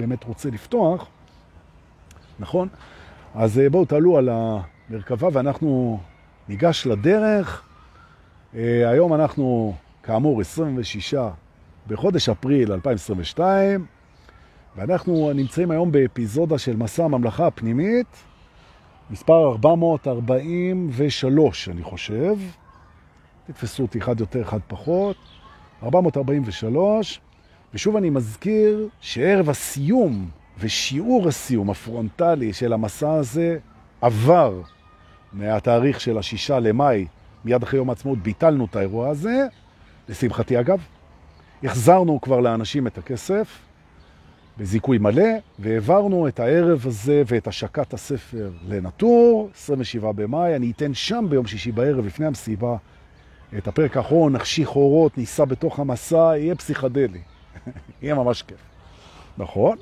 באמת רוצה לפתוח, נכון? אז אה, בואו תעלו על המרכבה ואנחנו ניגש לדרך. אה, היום אנחנו, כאמור, 26 בחודש אפריל 2022, ואנחנו נמצאים היום באפיזודה של מסע הממלכה הפנימית, מספר 443, אני חושב. תתפסו אותי אחד יותר, אחד פחות. 443, ושוב אני מזכיר שערב הסיום ושיעור הסיום הפרונטלי של המסע הזה עבר מהתאריך של השישה למאי, מיד אחרי יום העצמאות ביטלנו את האירוע הזה, לשמחתי אגב. החזרנו כבר לאנשים את הכסף בזיכוי מלא, והעברנו את הערב הזה ואת השקת הספר לנטור, 27 במאי. אני אתן שם ביום שישי בערב, לפני המסיבה, את הפרק האחרון, נחשיך אורות, ניסע בתוך המסע, יהיה פסיכדלי. יהיה ממש כיף. נכון?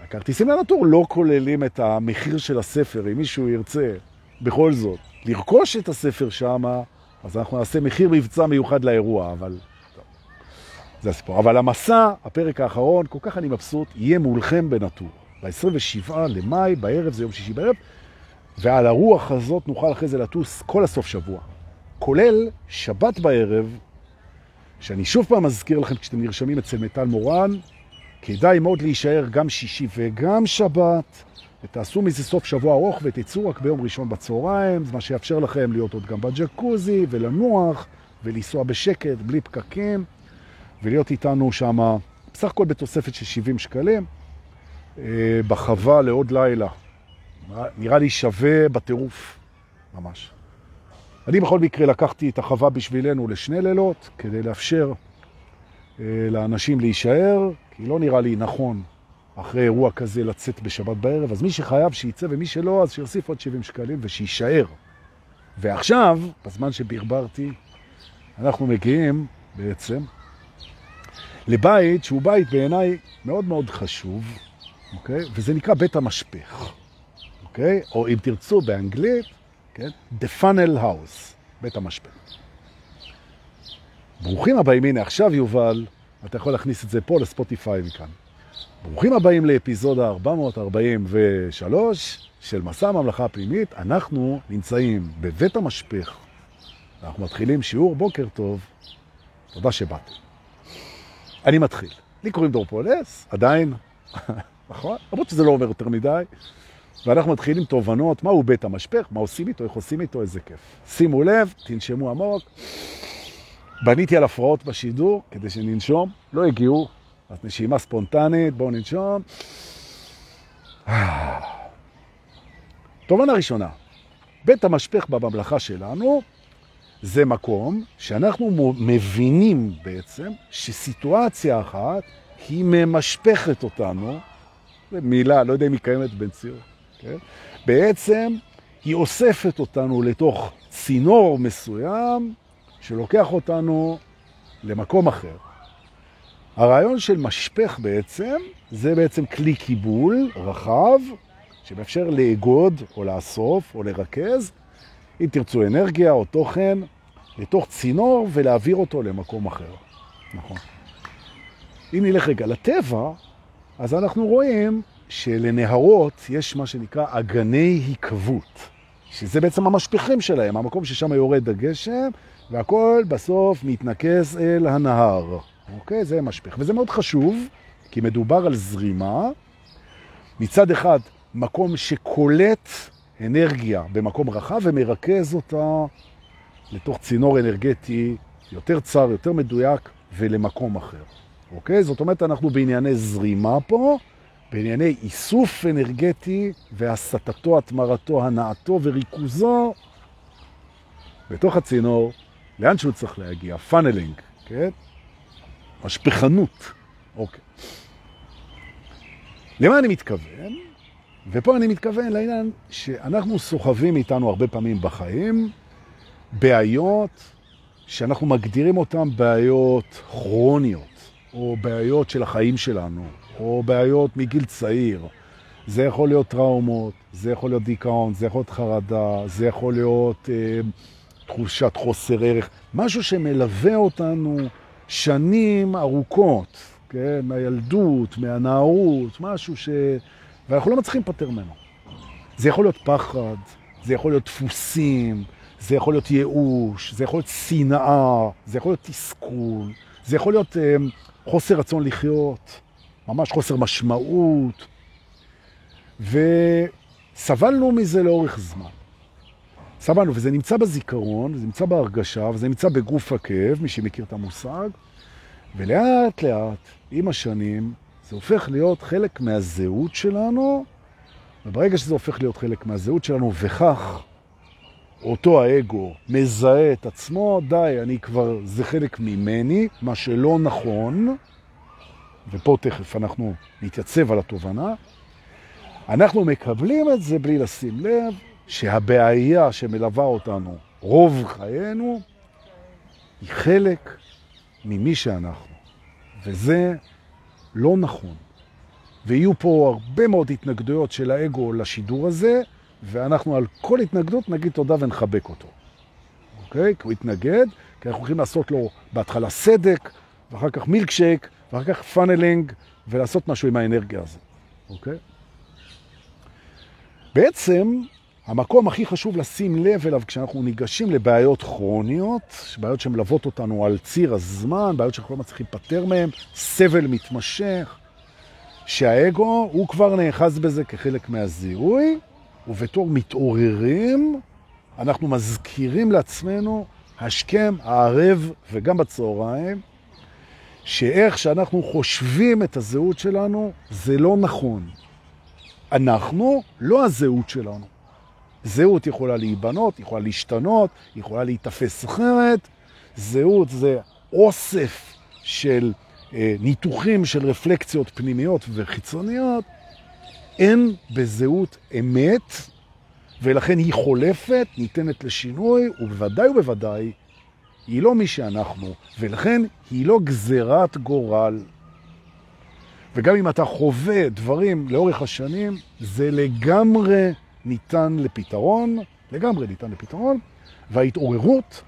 הכרטיסים לנטור לא כוללים את המחיר של הספר, אם מישהו ירצה בכל זאת לרכוש את הספר שם, אז אנחנו נעשה מחיר מבצע מיוחד לאירוע, אבל... זה הסיפור. אבל המסע, הפרק האחרון, כל כך אני מבסוט, יהיה מולכם בנטור. ב-27 למאי, בערב, זה יום שישי בערב, ועל הרוח הזאת נוכל אחרי זה לטוס כל הסוף שבוע. כולל שבת בערב, שאני שוב פעם מזכיר לכם כשאתם נרשמים אצל מטל מורן, כדאי מאוד להישאר גם שישי וגם שבת, ותעשו מזה סוף שבוע ארוך ותצאו רק ביום ראשון בצהריים, זה מה שיאפשר לכם להיות עוד גם בג'קוזי ולנוח ולנסוע בשקט, בלי פקקים, ולהיות איתנו שם, בסך הכל בתוספת של 70 שקלים, אה, בחווה לעוד לילה. נראה לי שווה בטירוף, ממש. אני בכל מקרה לקחתי את החווה בשבילנו לשני לילות, כדי לאפשר אה, לאנשים להישאר, כי לא נראה לי נכון אחרי אירוע כזה לצאת בשבת בערב, אז מי שחייב שייצא ומי שלא, אז שיוסיף עוד 70 שקלים ושישאר. ועכשיו, בזמן שברברתי, אנחנו מגיעים בעצם לבית שהוא בית בעיניי מאוד מאוד חשוב, אוקיי? וזה נקרא בית המשפך, אוקיי? או אם תרצו באנגלית, כן? The Funnel House, בית המשפך. ברוכים הבאים, הנה עכשיו יובל, אתה יכול להכניס את זה פה לספוטיפיי מכאן. ברוכים הבאים לאפיזודה 443 של מסע הממלכה הפנימית. אנחנו נמצאים בבית המשפך. אנחנו מתחילים שיעור בוקר טוב. תודה שבאתם. אני מתחיל. לי קוראים דור פולס, עדיין, נכון? למרות שזה לא אומר יותר מדי. ואנחנו מתחילים תובנות, מהו בית המשפך, מה עושים איתו, איך עושים איתו, איזה כיף. שימו לב, תנשמו עמוק. בניתי על הפרעות בשידור כדי שננשום, לא הגיעו, אז נשימה ספונטנית, בואו ננשום. תובנה ראשונה, בית המשפך בממלכה שלנו זה מקום שאנחנו מבינים בעצם שסיטואציה אחת היא ממשפכת אותנו, מילה, לא יודע אם היא קיימת ציור, כן? בעצם היא אוספת אותנו לתוך צינור מסוים שלוקח אותנו למקום אחר. הרעיון של משפך בעצם, זה בעצם כלי קיבול רחב, שמאפשר לאגוד או לאסוף או לרכז, אם תרצו אנרגיה או תוכן, לתוך צינור ולהעביר אותו למקום אחר. נכון. אם נלך רגע לטבע, אז אנחנו רואים שלנהרות יש מה שנקרא אגני עקבות, שזה בעצם המשפכים שלהם, המקום ששם יורד הגשם, והכל בסוף מתנקז אל הנהר. אוקיי? זה משפך. וזה מאוד חשוב, כי מדובר על זרימה. מצד אחד, מקום שקולט אנרגיה במקום רחב ומרכז אותה לתוך צינור אנרגטי יותר צר, יותר מדויק ולמקום אחר. אוקיי? זאת אומרת, אנחנו בענייני זרימה פה, בענייני איסוף אנרגטי והסטתו, התמרתו, הנעתו וריכוזו בתוך הצינור, לאן שהוא צריך להגיע, funneling, כן? משפחנות. אוקיי. למה אני מתכוון? ופה אני מתכוון לעניין שאנחנו סוחבים איתנו הרבה פעמים בחיים בעיות שאנחנו מגדירים אותן בעיות כרוניות, או בעיות של החיים שלנו, או בעיות מגיל צעיר. זה יכול להיות טראומות, זה יכול להיות דיכאון, זה יכול להיות חרדה, זה יכול להיות אה, תחושת חוסר ערך, משהו שמלווה אותנו שנים ארוכות, כן, מהילדות, מהנערות, משהו ש... ואנחנו לא מצליחים לפטר ממנו. זה יכול להיות פחד, זה יכול להיות דפוסים, זה יכול להיות ייאוש, זה יכול להיות שנאה, זה יכול להיות תסכול, זה יכול להיות אה, חוסר רצון לחיות, ממש חוסר משמעות, וסבלנו מזה לאורך זמן. סבלנו, וזה נמצא בזיכרון, זה נמצא בהרגשה, וזה נמצא בגוף הכאב, מי שמכיר את המושג, ולאט לאט, עם השנים, זה הופך להיות חלק מהזהות שלנו, וברגע שזה הופך להיות חלק מהזהות שלנו, וכך אותו האגו מזהה את עצמו, די, אני כבר, זה חלק ממני, מה שלא נכון, ופה תכף אנחנו נתייצב על התובנה, אנחנו מקבלים את זה בלי לשים לב שהבעיה שמלווה אותנו רוב חיינו היא חלק ממי שאנחנו, וזה לא נכון. ויהיו פה הרבה מאוד התנגדויות של האגו לשידור הזה, ואנחנו על כל התנגדות נגיד תודה ונחבק אותו. אוקיי? כי הוא התנגד, כי אנחנו הולכים לעשות לו בהתחלה סדק, ואחר כך מילקשייק, ואחר כך funneling, ולעשות משהו עם האנרגיה הזו. אוקיי? בעצם, המקום הכי חשוב לשים לב אליו כשאנחנו ניגשים לבעיות כרוניות, בעיות שמלוות אותנו על ציר הזמן, בעיות שאנחנו לא מצליחים לפטר מהן, סבל מתמשך, שהאגו הוא כבר נאחז בזה כחלק מהזיהוי, ובתור מתעוררים, אנחנו מזכירים לעצמנו השכם, הערב וגם בצהריים, שאיך שאנחנו חושבים את הזהות שלנו, זה לא נכון. אנחנו לא הזהות שלנו. זהות יכולה להיבנות, יכולה להשתנות, יכולה להתאפס אחרת. זהות זה אוסף של אה, ניתוחים של רפלקציות פנימיות וחיצוניות, אין בזהות אמת, ולכן היא חולפת, ניתנת לשינוי, ובוודאי ובוודאי היא לא מי שאנחנו, ולכן היא לא גזירת גורל. וגם אם אתה חווה דברים לאורך השנים, זה לגמרי ניתן לפתרון, לגמרי ניתן לפתרון, וההתעוררות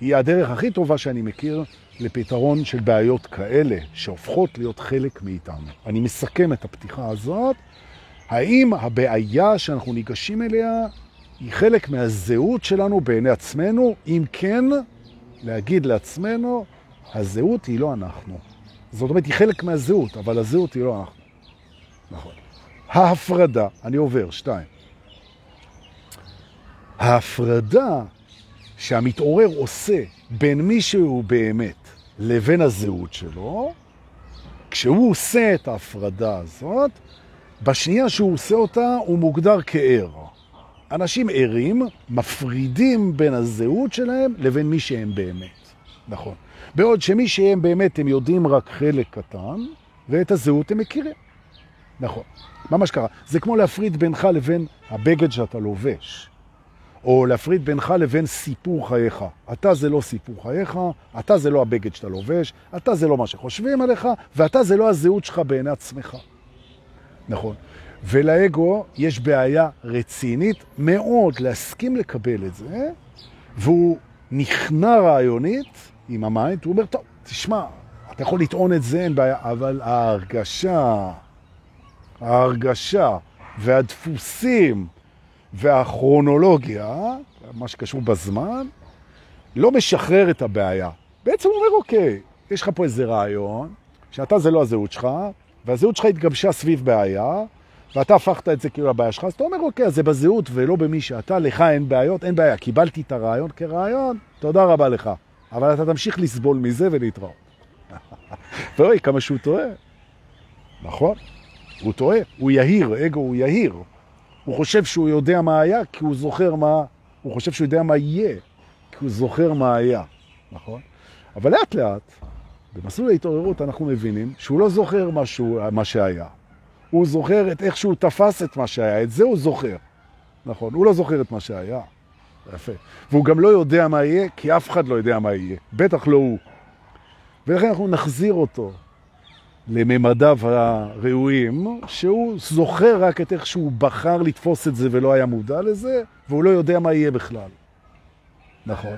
היא הדרך הכי טובה שאני מכיר לפתרון של בעיות כאלה, שהופכות להיות חלק מאיתנו. אני מסכם את הפתיחה הזאת. האם הבעיה שאנחנו ניגשים אליה היא חלק מהזהות שלנו בעיני עצמנו? אם כן, להגיד לעצמנו, הזהות היא לא אנחנו. זאת אומרת, היא חלק מהזהות, אבל הזהות היא לא אנחנו. נכון. ההפרדה, אני עובר, שתיים. ההפרדה שהמתעורר עושה בין מי שהוא באמת לבין הזהות שלו, כשהוא עושה את ההפרדה הזאת, בשנייה שהוא עושה אותה הוא מוגדר כער. אנשים ערים מפרידים בין הזהות שלהם לבין מי שהם באמת. נכון. בעוד שמי שהם באמת הם יודעים רק חלק קטן, ואת הזהות הם מכירים. נכון. ממש ככה. זה כמו להפריד בינך לבין הבגד שאתה לובש. או להפריד בינך לבין סיפור חייך. אתה זה לא סיפור חייך, אתה זה לא הבגד שאתה לובש, אתה זה לא מה שחושבים עליך, ואתה זה לא הזהות שלך בעיני עצמך. נכון. ולאגו יש בעיה רצינית מאוד להסכים לקבל את זה, והוא נכנע רעיונית עם ה mind, הוא אומר, טוב, תשמע, אתה יכול לטעון את זה, אין בעיה, אבל ההרגשה, ההרגשה והדפוסים והכרונולוגיה, מה שקשור בזמן, לא משחרר את הבעיה. בעצם הוא אומר, אוקיי, יש לך פה איזה רעיון, שאתה זה לא הזהות שלך, והזהות שלך התגבשה סביב בעיה, ואתה הפכת את זה כאילו לבעיה שלך, אז אתה אומר, אוקיי, זה בזהות ולא במי שאתה, לך אין בעיות, אין בעיה, קיבלתי את הרעיון כרעיון, תודה רבה לך. אבל אתה תמשיך לסבול מזה ולהתראות. ואוי, כמה שהוא טועה. נכון, הוא טועה, הוא יהיר, אגו הוא יהיר. הוא חושב שהוא יודע מה היה כי הוא זוכר מה... הוא חושב שהוא יודע מה יהיה כי הוא זוכר מה היה, נכון? אבל לאט לאט, במסלול ההתעוררות אנחנו מבינים שהוא לא זוכר משהו, מה שהיה. הוא זוכר את איך שהוא תפס את מה שהיה, את זה הוא זוכר. נכון, הוא לא זוכר את מה שהיה. יפה. והוא גם לא יודע מה יהיה, כי אף אחד לא יודע מה יהיה. בטח לא הוא. ולכן אנחנו נחזיר אותו לממדיו הראויים, שהוא זוכר רק את איך שהוא בחר לתפוס את זה ולא היה מודע לזה, והוא לא יודע מה יהיה בכלל. נכון.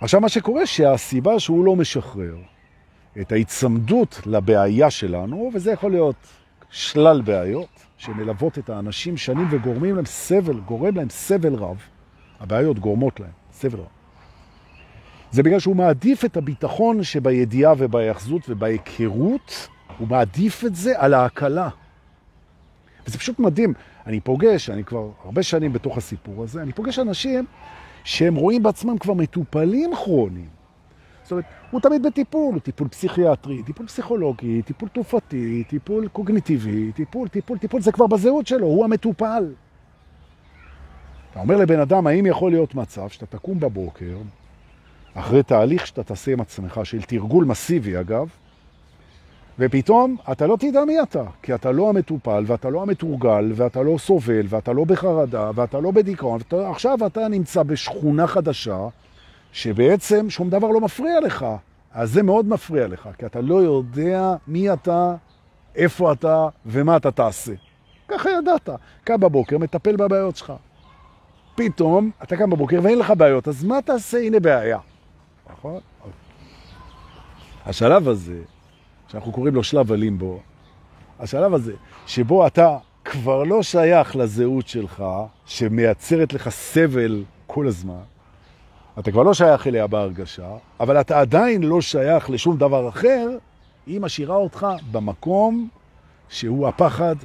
עכשיו מה שקורה שהסיבה שהוא לא משחרר, את ההצמדות לבעיה שלנו, וזה יכול להיות שלל בעיות שמלוות את האנשים שנים וגורמים להם סבל, גורם להם סבל רב. הבעיות גורמות להם סבל רב. זה בגלל שהוא מעדיף את הביטחון שבידיעה ובהיחזות ובהיכרות, הוא מעדיף את זה על ההקלה. וזה פשוט מדהים. אני פוגש, אני כבר הרבה שנים בתוך הסיפור הזה, אני פוגש אנשים שהם רואים בעצמם כבר מטופלים כרוניים. זאת אומרת, הוא תמיד בטיפול, טיפול פסיכיאטרי, טיפול פסיכולוגי, טיפול תרופתי, טיפול קוגניטיבי, טיפול, טיפול, טיפול, זה כבר בזהות שלו, הוא המטופל. אתה אומר לבן אדם, האם יכול להיות מצב שאתה תקום בבוקר, אחרי תהליך שאתה תעשה עם עצמך, של תרגול מסיבי אגב, ופתאום אתה לא תדע מי אתה, כי אתה לא המטופל, ואתה לא המתורגל, ואתה לא סובל, ואתה לא בחרדה, ואתה לא בדיכאון, ועכשיו אתה נמצא בשכונה חדשה, שבעצם שום דבר לא מפריע לך. אז זה מאוד מפריע לך, כי אתה לא יודע מי אתה, איפה אתה ומה אתה תעשה. ככה ידעת. קם בבוקר, מטפל בבעיות שלך. פתאום אתה קם בבוקר ואין לך בעיות, אז מה תעשה? הנה בעיה. נכון? השלב הזה, שאנחנו קוראים לו שלב הלימבו, השלב הזה, שבו אתה כבר לא שייך לזהות שלך, שמייצרת לך סבל כל הזמן, אתה כבר לא שייך אליה בהרגשה, אבל אתה עדיין לא שייך לשום דבר אחר, היא משאירה אותך במקום שהוא הפחד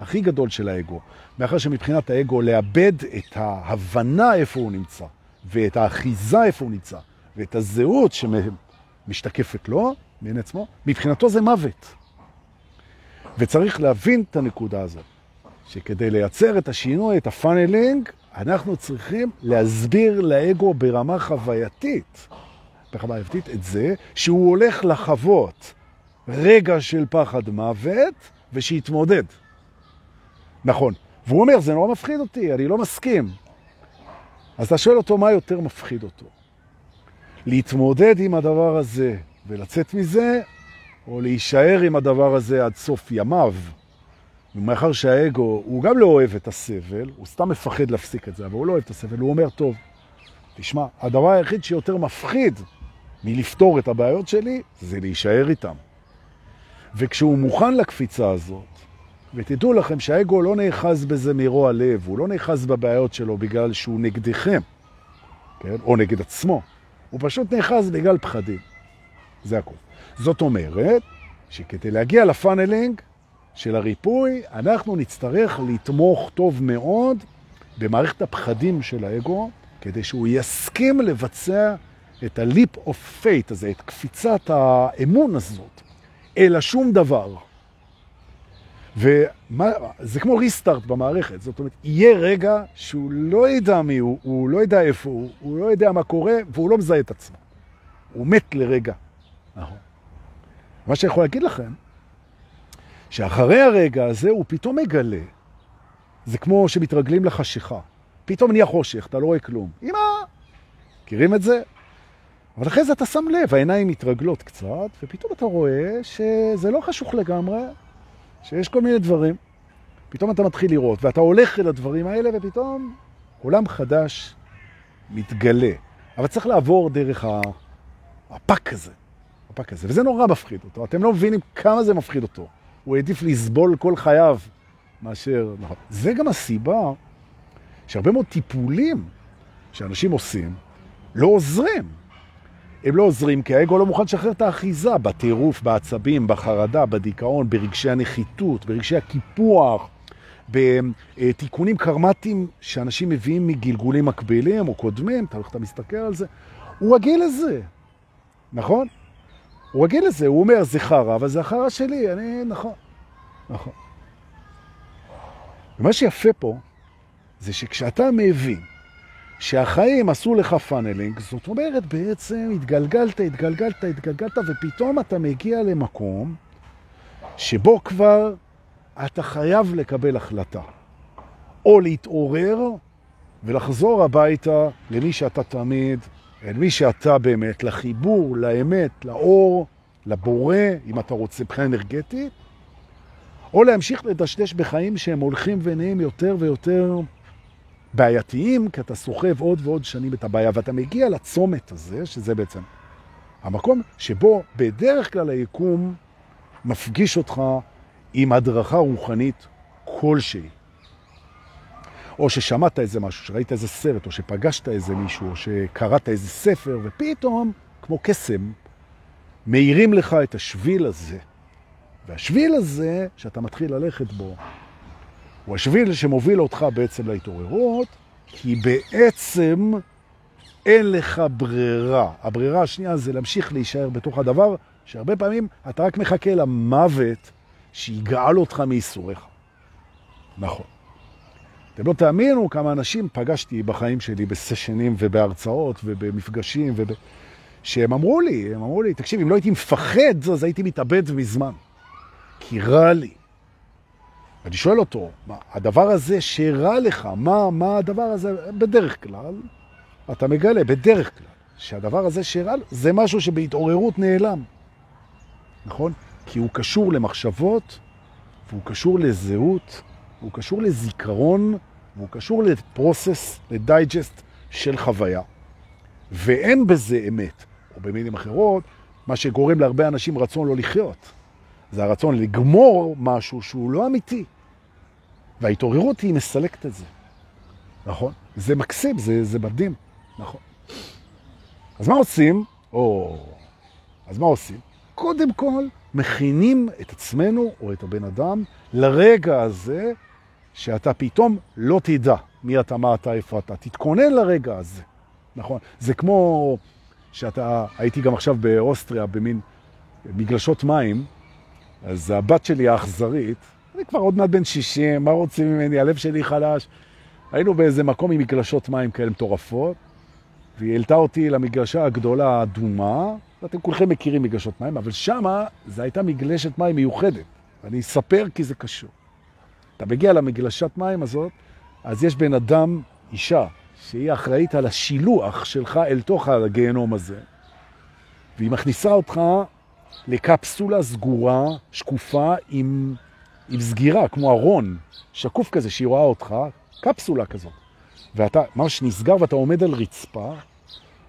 הכי גדול של האגו. מאחר שמבחינת האגו לאבד את ההבנה איפה הוא נמצא, ואת האחיזה איפה הוא נמצא, ואת הזהות שמשתקפת לו, מן עצמו, מבחינתו זה מוות. וצריך להבין את הנקודה הזאת, שכדי לייצר את השינוי, את ה funneling, אנחנו צריכים להסביר לאגו ברמה חווייתית, בחווייתית את זה שהוא הולך לחוות רגע של פחד מוות ושיתמודד. נכון. והוא אומר, זה נורא מפחיד אותי, אני לא מסכים. אז אתה שואל אותו מה יותר מפחיד אותו. להתמודד עם הדבר הזה ולצאת מזה, או להישאר עם הדבר הזה עד סוף ימיו. ומאחר שהאגו, הוא גם לא אוהב את הסבל, הוא סתם מפחד להפסיק את זה, אבל הוא לא אוהב את הסבל, הוא אומר, טוב, תשמע, הדבר היחיד שיותר מפחיד מלפתור את הבעיות שלי, זה להישאר איתם. וכשהוא מוכן לקפיצה הזאת, ותדעו לכם שהאגו לא נאחז בזה מרוע לב, הוא לא נאחז בבעיות שלו בגלל שהוא נגדכם, כן? או נגד עצמו, הוא פשוט נאחז בגלל פחדים. זה הכל. זאת אומרת, שכדי להגיע ל funneling, של הריפוי, אנחנו נצטרך לתמוך טוב מאוד במערכת הפחדים של האגו, כדי שהוא יסכים לבצע את ה-leap of faith הזה, את קפיצת האמון הזאת, אלא שום דבר. וזה כמו ריסטארט במערכת, זאת אומרת, יהיה רגע שהוא לא ידע מי הוא, הוא לא ידע איפה הוא, הוא לא יודע מה קורה, והוא לא מזהה את עצמו. הוא מת לרגע. נכון. מה שאני יכול להגיד לכם, שאחרי הרגע הזה הוא פתאום מגלה, זה כמו שמתרגלים לחשיכה. פתאום נהיה חושך, אתה לא רואה כלום. אמא, מכירים את זה? אבל אחרי זה אתה שם לב, העיניים מתרגלות קצת, ופתאום אתה רואה שזה לא חשוך לגמרי, שיש כל מיני דברים. פתאום אתה מתחיל לראות, ואתה הולך אל הדברים האלה, ופתאום עולם חדש מתגלה. אבל צריך לעבור דרך הפק הזה, הפק הזה, וזה נורא מפחיד אותו. אתם לא מבינים כמה זה מפחיד אותו. הוא העדיף לסבול כל חייו מאשר... נכון. זה גם הסיבה שהרבה מאוד טיפולים שאנשים עושים לא עוזרים. הם לא עוזרים כי האגו לא מוכן לשחרר את האחיזה בטירוף, בעצבים, בחרדה, בדיכאון, ברגשי הנחיתות, ברגשי הקיפוח, בתיקונים קרמטיים שאנשים מביאים מגלגולים מקבילים או קודמים, אתה הולך, אתה מסתכל על זה, הוא רגיל לזה, נכון? הוא רגיל לזה, הוא אומר, זה חרא, אבל זה החרא שלי, אני, נכון, נכון. ומה שיפה פה, זה שכשאתה מבין שהחיים עשו לך funneling, זאת אומרת בעצם התגלגלת, התגלגלת, התגלגלת, ופתאום אתה מגיע למקום שבו כבר אתה חייב לקבל החלטה. או להתעורר ולחזור הביתה למי שאתה תמיד, אל מי שאתה באמת, לחיבור, לאמת, לאור, לבורא, אם אתה רוצה, מבחינה אנרגטית, או להמשיך לדשדש בחיים שהם הולכים ונהיים יותר ויותר בעייתיים, כי אתה סוחב עוד ועוד שנים את הבעיה, ואתה מגיע לצומת הזה, שזה בעצם המקום שבו בדרך כלל היקום מפגיש אותך עם הדרכה רוחנית כלשהי. או ששמעת איזה משהו, שראית איזה סרט, או שפגשת איזה מישהו, או שקראת איזה ספר, ופתאום, כמו קסם, מאירים לך את השביל הזה. והשביל הזה, שאתה מתחיל ללכת בו, הוא השביל שמוביל אותך בעצם להתעוררות, כי בעצם אין לך ברירה. הברירה השנייה זה להמשיך להישאר בתוך הדבר, שהרבה פעמים אתה רק מחכה למוות שיגאל אותך מייסוריך. נכון. אתם לא תאמינו כמה אנשים פגשתי בחיים שלי בסשנים ובהרצאות ובמפגשים, וב... שהם אמרו לי, הם אמרו לי, תקשיב, אם לא הייתי מפחד, אז הייתי מתאבד מזמן. כי רע לי. ואני שואל אותו, מה, הדבר הזה שרע לך, מה, מה הדבר הזה, בדרך כלל, אתה מגלה, בדרך כלל, שהדבר הזה שרע, זה משהו שבהתעוררות נעלם. נכון? כי הוא קשור למחשבות, והוא קשור לזהות, הוא קשור לזיכרון, והוא קשור לפרוסס, לדייג'סט של חוויה. ואין בזה אמת, או במילים אחרות, מה שגורם להרבה אנשים רצון לא לחיות. זה הרצון לגמור משהו שהוא לא אמיתי. וההתעוררות היא מסלקת את זה. נכון? זה מקסים, זה, זה מדהים. נכון. אז מה עושים? או... אז מה עושים? קודם כל, מכינים את עצמנו או את הבן אדם לרגע הזה שאתה פתאום לא תדע מי אתה, מה אתה, איפה אתה. תתכונן לרגע הזה. נכון. זה כמו שאתה, הייתי גם עכשיו באוסטריה במין מגלשות מים, אז הבת שלי האכזרית, אני כבר עוד מעט בן 60, מה רוצים ממני? הלב שלי חלש. היינו באיזה מקום עם מגלשות מים כאלה מטורפות, והיא העלתה אותי למגלשה הגדולה האדומה, ואתם כולכם מכירים מגלשות מים, אבל שמה זו הייתה מגלשת מים מיוחדת. ואני אספר כי זה קשור. אתה מגיע למגלשת מים הזאת, אז יש בן אדם, אישה, שהיא אחראית על השילוח שלך אל תוך הגיהנום הזה, והיא מכניסה אותך לקפסולה סגורה, שקופה, עם, עם סגירה, כמו ארון, שקוף כזה, שהיא רואה אותך, קפסולה כזאת. ואתה ממש נסגר ואתה עומד על רצפה,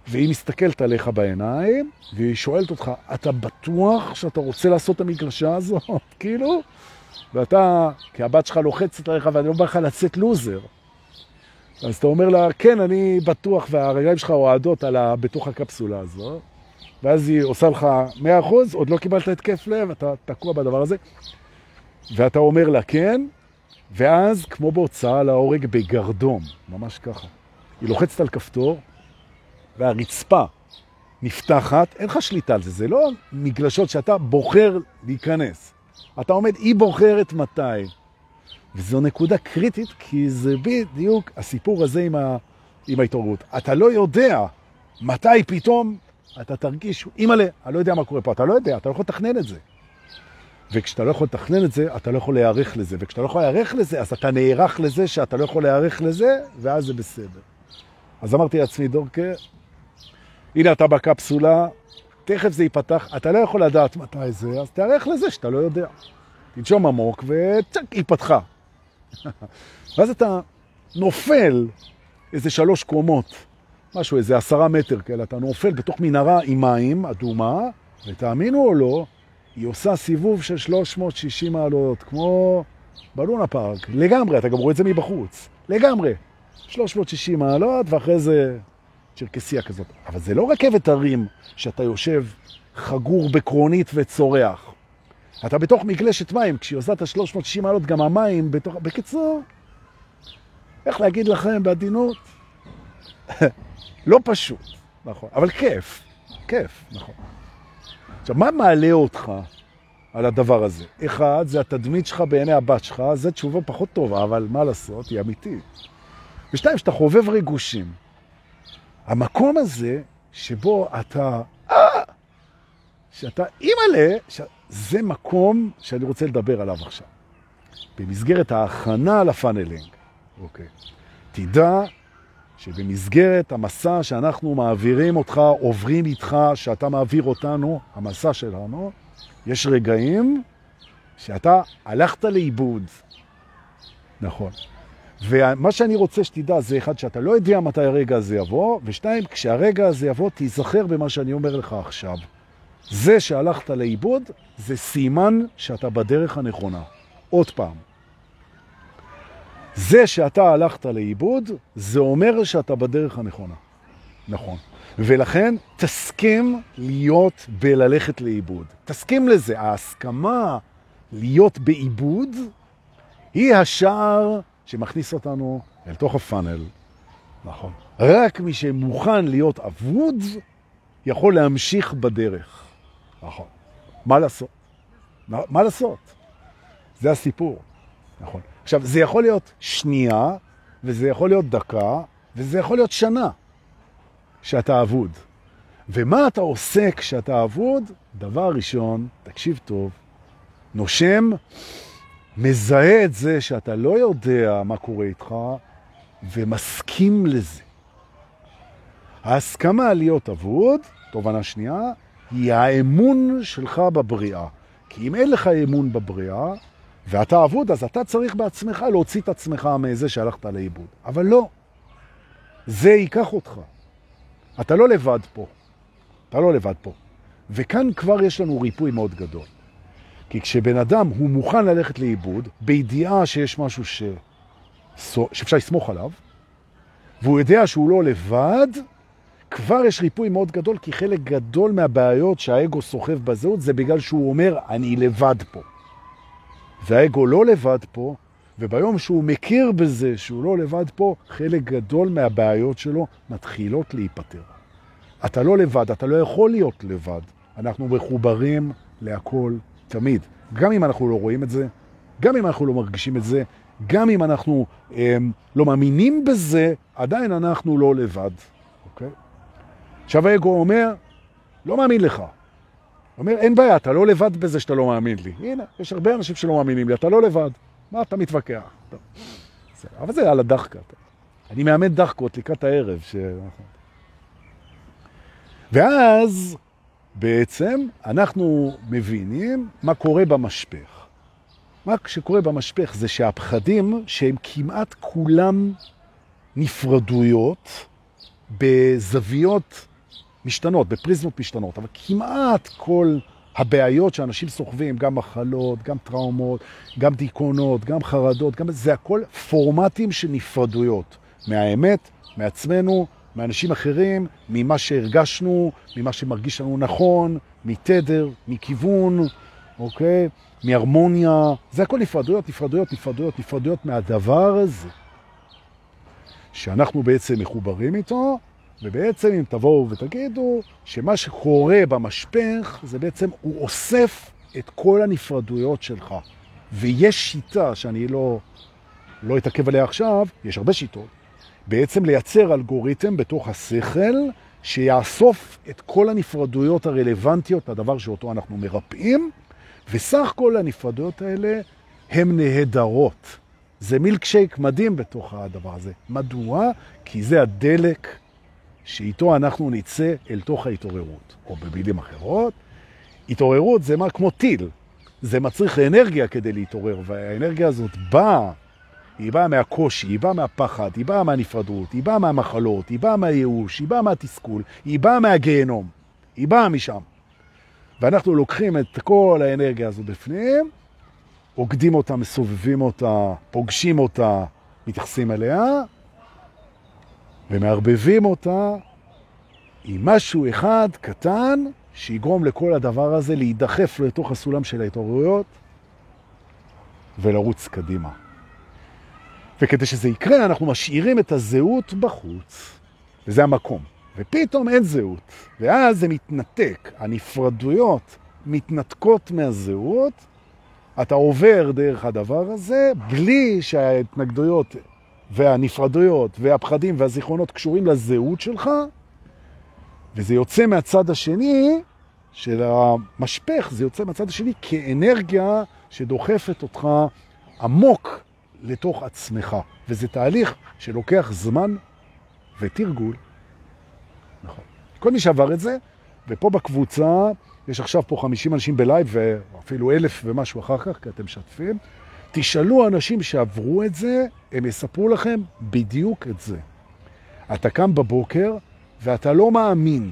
והיא מסתכלת עליך בעיניים, והיא שואלת אותך, אתה בטוח שאתה רוצה לעשות את המגלשה הזאת? כאילו? ואתה, כי הבת שלך לוחצת עליך ואני לא בא לך לצאת לוזר. אז אתה אומר לה, כן, אני בטוח, והרגליים שלך אוהדות ה... בתוך הקפסולה הזו, ואז היא עושה לך 100%, עוד לא קיבלת התקף לב, אתה תקוע בדבר הזה, ואתה אומר לה כן, ואז כמו בהוצאה להורג בגרדום, ממש ככה. היא לוחצת על כפתור, והרצפה נפתחת, אין לך שליטה על זה, זה לא מגלשות שאתה בוחר להיכנס. אתה עומד, היא בוחרת מתי. וזו נקודה קריטית, כי זה בדיוק הסיפור הזה עם, ה, עם ההתעוררות. אתה לא יודע מתי פתאום אתה תרגיש, אימא'לה, אני לא יודע מה קורה פה, אתה לא יודע, אתה לא יכול לתכנן את זה. וכשאתה לא יכול לתכנן את זה, אתה לא יכול להיערך לזה. וכשאתה לא יכול להיערך לזה, אז אתה נערך לזה שאתה לא יכול להיערך לזה, ואז זה בסדר. אז אמרתי לעצמי, דורקה, הנה אתה בקפסולה, תכף זה ייפתח, אתה לא יכול לדעת מתי זה, אז תערך לזה שאתה לא יודע. תנשום עמוק וצ'ק, היא פתחה. ואז אתה נופל איזה שלוש קומות, משהו, איזה עשרה מטר כאלה, אתה נופל בתוך מנהרה עם מים, אדומה, ותאמינו או לא, היא עושה סיבוב של 360 מעלות, כמו בלונה פארק, לגמרי, אתה גם רואה את זה מבחוץ, לגמרי. 360 מעלות, ואחרי זה צ'רקסיה כזאת. אבל זה לא רכבת הרים שאתה יושב חגור בקרונית וצורח. אתה בתוך מגלשת מים, כשהיא עושה את ה-360 מעלות, גם המים בתוך... בקיצור, איך להגיד לכם בעדינות? לא פשוט, נכון, אבל כיף, כיף, נכון. עכשיו, מה מעלה אותך על הדבר הזה? אחד, זה התדמית שלך בעיני הבת שלך, זו תשובה פחות טובה, אבל מה לעשות, היא אמיתית. ושתיים, שאתה חובב ריגושים. המקום הזה שבו אתה, שאתה אימא'לה, ש... זה מקום שאני רוצה לדבר עליו עכשיו. במסגרת ההכנה ל funneling, אוקיי. תדע שבמסגרת המסע שאנחנו מעבירים אותך, עוברים איתך, שאתה מעביר אותנו, המסע שלנו, יש רגעים שאתה הלכת לאיבוד. נכון. ומה שאני רוצה שתדע זה אחד, שאתה לא יודע מתי הרגע הזה יבוא, ושתיים, כשהרגע הזה יבוא, תיזכר במה שאני אומר לך עכשיו. זה שהלכת לאיבוד, זה סימן שאתה בדרך הנכונה. עוד פעם. זה שאתה הלכת לאיבוד, זה אומר שאתה בדרך הנכונה. נכון. ולכן תסכים להיות בללכת לאיבוד. תסכים לזה. ההסכמה להיות באיבוד היא השער שמכניס אותנו אל תוך הפאנל. נכון. רק מי שמוכן להיות אבוד יכול להמשיך בדרך. נכון. מה לעשות? מה לעשות? זה הסיפור. נכון. עכשיו, זה יכול להיות שנייה, וזה יכול להיות דקה, וזה יכול להיות שנה שאתה אבוד. ומה אתה עושה כשאתה אבוד? דבר ראשון, תקשיב טוב, נושם, מזהה את זה שאתה לא יודע מה קורה איתך, ומסכים לזה. ההסכמה להיות אבוד, תובנה שנייה, היא האמון שלך בבריאה. כי אם אין לך אמון בבריאה, ואתה אבוד, אז אתה צריך בעצמך להוציא את עצמך מזה שהלכת לאיבוד. אבל לא. זה ייקח אותך. אתה לא לבד פה. אתה לא לבד פה. וכאן כבר יש לנו ריפוי מאוד גדול. כי כשבן אדם הוא מוכן ללכת לאיבוד, בידיעה שיש משהו ש... שאפשר לסמוך עליו, והוא יודע שהוא לא לבד, כבר יש ריפוי מאוד גדול, כי חלק גדול מהבעיות שהאגו סוחב בזהות זה בגלל שהוא אומר, אני לבד פה. והאגו לא לבד פה, וביום שהוא מכיר בזה שהוא לא לבד פה, חלק גדול מהבעיות שלו מתחילות להיפטר. אתה לא לבד, אתה לא יכול להיות לבד. אנחנו מחוברים להכל תמיד. גם אם אנחנו לא רואים את זה, גם אם אנחנו לא מרגישים את זה, גם אם אנחנו אמ, לא מאמינים בזה, עדיין אנחנו לא לבד. אוקיי? עכשיו האגו אומר, לא מאמין לך. אומר, אין בעיה, אתה לא לבד בזה שאתה לא מאמין לי. הנה, יש הרבה אנשים שלא מאמינים לי, אתה לא לבד. מה אתה מתווכח? טוב. אבל זה על הדחקה. אני מאמן דחקות לקראת הערב. ש... ואז בעצם אנחנו מבינים מה קורה במשפך. מה שקורה במשפך זה שהפחדים, שהם כמעט כולם נפרדויות בזוויות משתנות, בפריזמות משתנות, אבל כמעט כל הבעיות שאנשים סוחבים, גם מחלות, גם טראומות, גם דיכאונות, גם חרדות, גם זה הכל פורמטים של נפרדויות מהאמת, מעצמנו, מאנשים אחרים, ממה שהרגשנו, ממה שמרגיש לנו נכון, מתדר, מכיוון, אוקיי? מהרמוניה, זה הכל נפרדויות, נפרדויות, נפרדויות, נפרדויות מהדבר הזה שאנחנו בעצם מחוברים איתו, ובעצם אם תבואו ותגידו שמה שקורה במשפך זה בעצם הוא אוסף את כל הנפרדויות שלך. ויש שיטה שאני לא, לא אתעכב עליה עכשיו, יש הרבה שיטות, בעצם לייצר אלגוריתם בתוך השכל שיאסוף את כל הנפרדויות הרלוונטיות לדבר שאותו אנחנו מרפאים, וסך כל הנפרדויות האלה הן נהדרות. זה מילקשייק מדהים בתוך הדבר הזה. מדוע? כי זה הדלק שאיתו אנחנו נצא אל תוך ההתעוררות. או במילים אחרות, התעוררות זה מה כמו טיל. זה מצריך אנרגיה כדי להתעורר, והאנרגיה הזאת באה היא באה מהקושי, היא באה מהפחד, היא באה מהנפרדות, היא באה מהמחלות, היא באה מהייאוש, היא באה מהתסכול, היא באה מהגיהנום, היא באה משם. ואנחנו לוקחים את כל האנרגיה הזו בפנים, עוקדים אותה, מסובבים אותה, פוגשים אותה, מתייחסים אליה, ומערבבים אותה עם משהו אחד קטן שיגרום לכל הדבר הזה להידחף לתוך הסולם של ההתעוררויות ולרוץ קדימה. וכדי שזה יקרה, אנחנו משאירים את הזהות בחוץ, וזה המקום. ופתאום אין זהות, ואז זה מתנתק. הנפרדויות מתנתקות מהזהות, אתה עובר דרך הדבר הזה, בלי שההתנגדויות והנפרדויות והפחדים והזיכרונות קשורים לזהות שלך, וזה יוצא מהצד השני של המשפך, זה יוצא מהצד השני כאנרגיה שדוחפת אותך עמוק לתוך עצמך. וזה תהליך שלוקח זמן ותרגול. נכון. כל מי שעבר את זה, ופה בקבוצה, יש עכשיו פה 50 אנשים בלייב, ואפילו אלף ומשהו אחר כך, כי אתם משתפים. תשאלו אנשים שעברו את זה, הם יספרו לכם בדיוק את זה. אתה קם בבוקר ואתה לא מאמין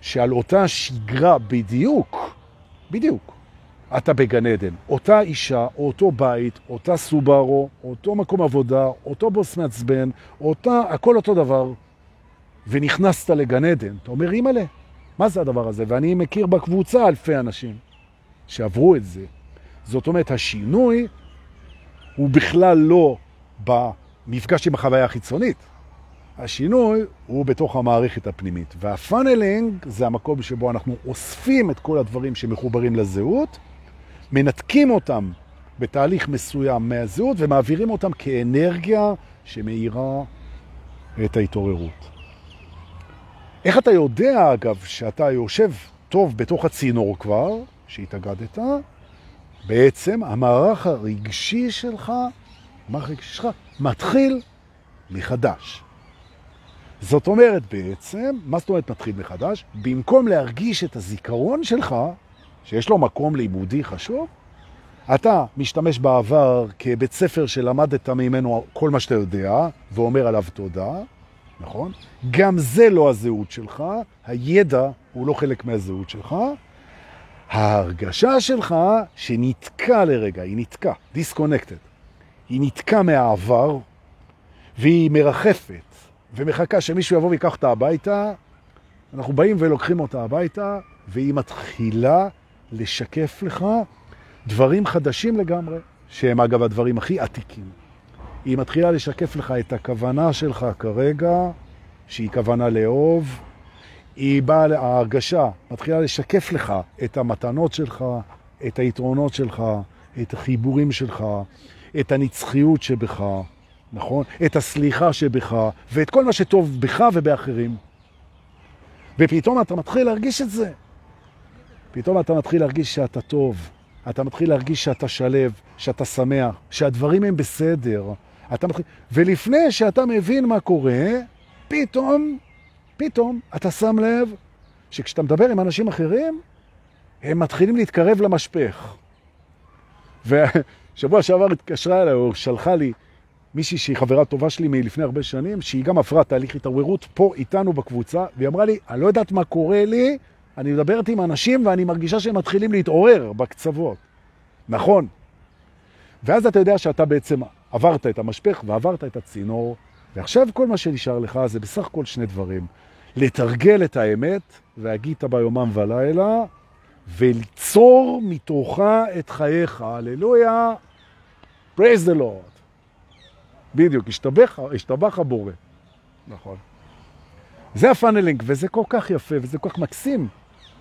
שעל אותה שגרה בדיוק, בדיוק, אתה בגן עדן. אותה אישה, אותו בית, אותה סובארו, אותו מקום עבודה, אותו בוס מעצבן, אותה, הכל אותו דבר, ונכנסת לגן עדן. אתה אומר, אימא'לה, מה זה הדבר הזה? ואני מכיר בקבוצה אלפי אנשים שעברו את זה. זאת אומרת, השינוי הוא בכלל לא במפגש עם החוויה החיצונית. השינוי הוא בתוך המערכת הפנימית. והפאנלינג זה המקום שבו אנחנו אוספים את כל הדברים שמחוברים לזהות, מנתקים אותם בתהליך מסוים מהזהות ומעבירים אותם כאנרגיה שמאירה את ההתעוררות. איך אתה יודע, אגב, שאתה יושב טוב בתוך הצינור כבר, שהתאגדת, בעצם המערך הרגשי שלך, המערך הרגשי שלך, מתחיל מחדש. זאת אומרת בעצם, מה זאת אומרת מתחיל מחדש? במקום להרגיש את הזיכרון שלך, שיש לו מקום לימודי חשוב, אתה משתמש בעבר כבית ספר שלמדת ממנו כל מה שאתה יודע, ואומר עליו תודה, נכון? גם זה לא הזהות שלך, הידע הוא לא חלק מהזהות שלך. ההרגשה שלך שנתקע לרגע, היא נתקע, disconnected. היא נתקע מהעבר, והיא מרחפת, ומחכה שמישהו יבוא ויקח אותה הביתה. אנחנו באים ולוקחים אותה הביתה, והיא מתחילה לשקף לך דברים חדשים לגמרי, שהם אגב הדברים הכי עתיקים. היא מתחילה לשקף לך את הכוונה שלך כרגע, שהיא כוונה לאהוב. היא באה, ההרגשה מתחילה לשקף לך את המתנות שלך, את היתרונות שלך, את החיבורים שלך, את הנצחיות שבך, נכון? את הסליחה שבך, ואת כל מה שטוב בך ובאחרים. ופתאום אתה מתחיל להרגיש את זה. פתאום אתה מתחיל להרגיש שאתה טוב, אתה מתחיל להרגיש שאתה שלב, שאתה שמח, שהדברים הם בסדר. אתה מתחיל... ולפני שאתה מבין מה קורה, פתאום, פתאום אתה שם לב שכשאתה מדבר עם אנשים אחרים, הם מתחילים להתקרב למשפך. ושבוע שעבר התקשרה אליי, או שלחה לי מישהי שהיא חברה טובה שלי מלפני הרבה שנים, שהיא גם עברה תהליך התעוררות פה איתנו בקבוצה, והיא אמרה לי, אני לא יודעת מה קורה לי, אני מדברת עם אנשים ואני מרגישה שהם מתחילים להתעורר בקצוות. נכון. ואז אתה יודע שאתה בעצם עברת את המשפך ועברת את הצינור, ועכשיו כל מה שנשאר לך זה בסך הכל שני דברים. לתרגל את האמת, והגית ביומם ולילה, וליצור מתוכה את חייך. הללויה, praise the Lord. בדיוק, השתבח, השתבח הבורא. נכון. זה ה funneling, וזה כל כך יפה, וזה כל כך מקסים.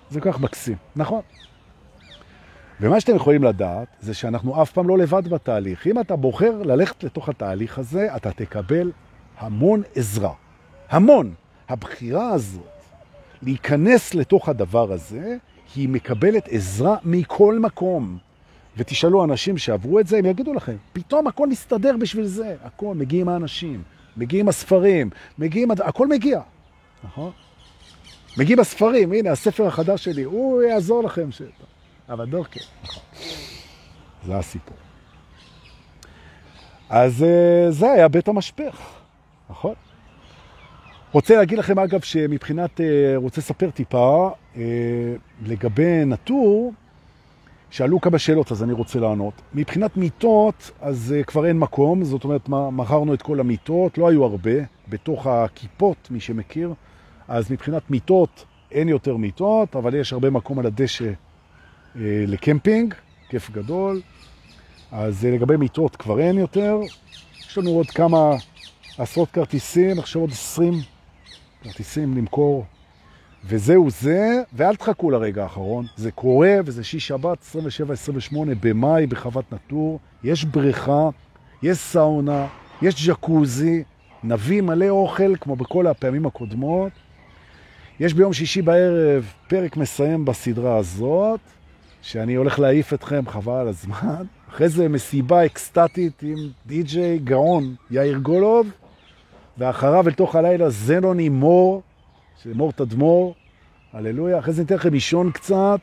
זה כך מקסים, נכון. ומה שאתם יכולים לדעת זה שאנחנו אף פעם לא לבד בתהליך. אם אתה בוחר ללכת לתוך התהליך הזה, אתה תקבל המון עזרה. המון. הבחירה הזאת להיכנס לתוך הדבר הזה, היא מקבלת עזרה מכל מקום. ותשאלו אנשים שעברו את זה, הם יגידו לכם, פתאום הכל מסתדר בשביל זה. הכל, מגיעים האנשים, מגיעים הספרים, מגיעים, הכל מגיע. נכון? מגיעים הספרים, הנה הספר החדש שלי, הוא יעזור לכם. ש... אבל דורקה, נכון. זה הסיפור. אז אה, זה היה בית המשפך, נכון? רוצה להגיד לכם, אגב, שמבחינת, אה, רוצה לספר טיפה אה, לגבי נטור, שאלו כמה שאלות, אז אני רוצה לענות. מבחינת מיטות, אז כבר אין מקום, זאת אומרת, מכרנו את כל המיטות, לא היו הרבה, בתוך הכיפות, מי שמכיר, אז מבחינת מיטות, אין יותר מיטות, אבל יש הרבה מקום על הדשא אה, לקמפינג, כיף גדול. אז אה, לגבי מיטות כבר אין יותר. יש לנו עוד כמה עשרות כרטיסים, עכשיו עוד 20 כרטיסים למכור. וזהו זה, ואל תחכו לרגע האחרון, זה קורה וזה שיש שבת 27-28 במאי בחוות נטור, יש בריכה, יש סאונה, יש ג'קוזי, נביא מלא אוכל כמו בכל הפעמים הקודמות. יש ביום שישי בערב פרק מסיים בסדרה הזאת, שאני הולך להעיף אתכם, חבל על הזמן. אחרי זה מסיבה אקסטטית עם די-ג'יי גאון יאיר גולוב, ואחריו אל תוך הלילה זנוני מור, מור תדמור, הללויה. אחרי זה ניתן לכם לישון קצת,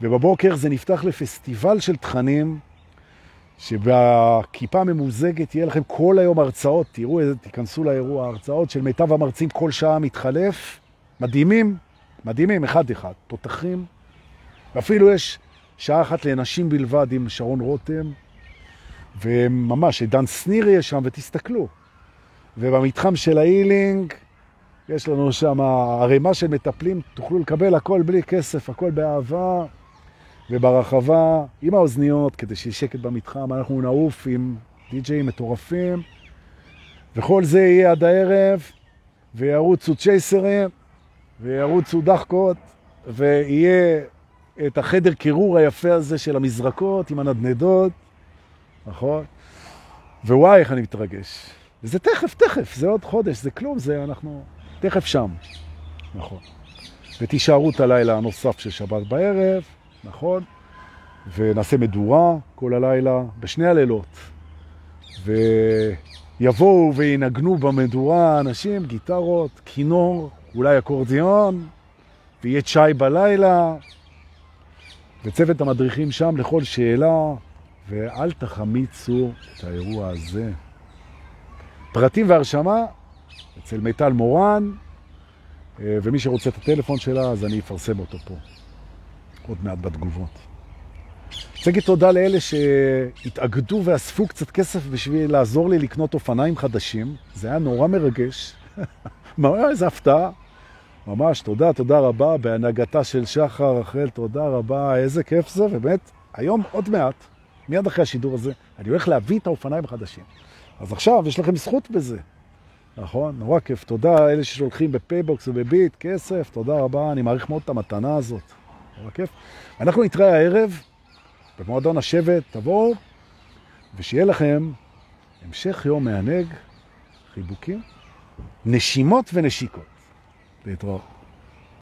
ובבוקר זה נפתח לפסטיבל של תכנים, שבכיפה הממוזגת יהיה לכם כל היום הרצאות, תראו, תיכנסו לאירוע, הרצאות של מיטב המרצים כל שעה מתחלף, מדהימים, מדהימים, אחד-אחד, תותחים, ואפילו יש שעה אחת לנשים בלבד עם שרון רותם, וממש, דן שניר יהיה שם, ותסתכלו. ובמתחם של ההילינג, יש לנו שם ערימה של מטפלים, תוכלו לקבל הכל בלי כסף, הכל באהבה. וברחבה עם האוזניות, כדי שיהיה שקט במתחם, אנחנו נעוף עם די-ג'אים מטורפים, וכל זה יהיה עד הערב, וירוצו צ'ייסרים, וירוצו דחקות, ויהיה את החדר קירור היפה הזה של המזרקות עם הנדנדות, נכון? ווואי, איך אני מתרגש. וזה תכף, תכף, זה עוד חודש, זה כלום, זה אנחנו תכף שם, נכון. ותישארו את הלילה הנוסף של שבת בערב, נכון? ונעשה מדורה כל הלילה, בשני הלילות. ויבואו וינגנו במדורה אנשים, גיטרות, כינור, אולי אקורדיון, ויהיה צ'אי בלילה, וצוות המדריכים שם לכל שאלה, ואל תחמיצו את האירוע הזה. פרטים והרשמה אצל מיטל מורן, אה, ומי שרוצה את הטלפון שלה, אז אני אפרסם אותו פה. עוד מעט בתגובות. רוצה להגיד תודה לאלה שהתאגדו ואספו קצת כסף בשביל לעזור לי לקנות אופניים חדשים. זה היה נורא מרגש. איזה הפתעה. ממש, תודה, תודה רבה, בהנהגתה של שחר, רחל, תודה רבה, איזה כיף זה, ובאמת, היום עוד מעט, מיד אחרי השידור הזה, אני הולך להביא את האופניים החדשים. אז עכשיו יש לכם זכות בזה, נכון? נורא כיף. תודה אלה ששולחים בפייבוקס ובביט, כסף, תודה רבה, אני מעריך מאוד את המתנה הזאת. נורא כיף. אנחנו נתראה הערב במועדון השבט, תבואו, ושיהיה לכם המשך יום מענג, חיבוקים, נשימות ונשיקות. להתראות.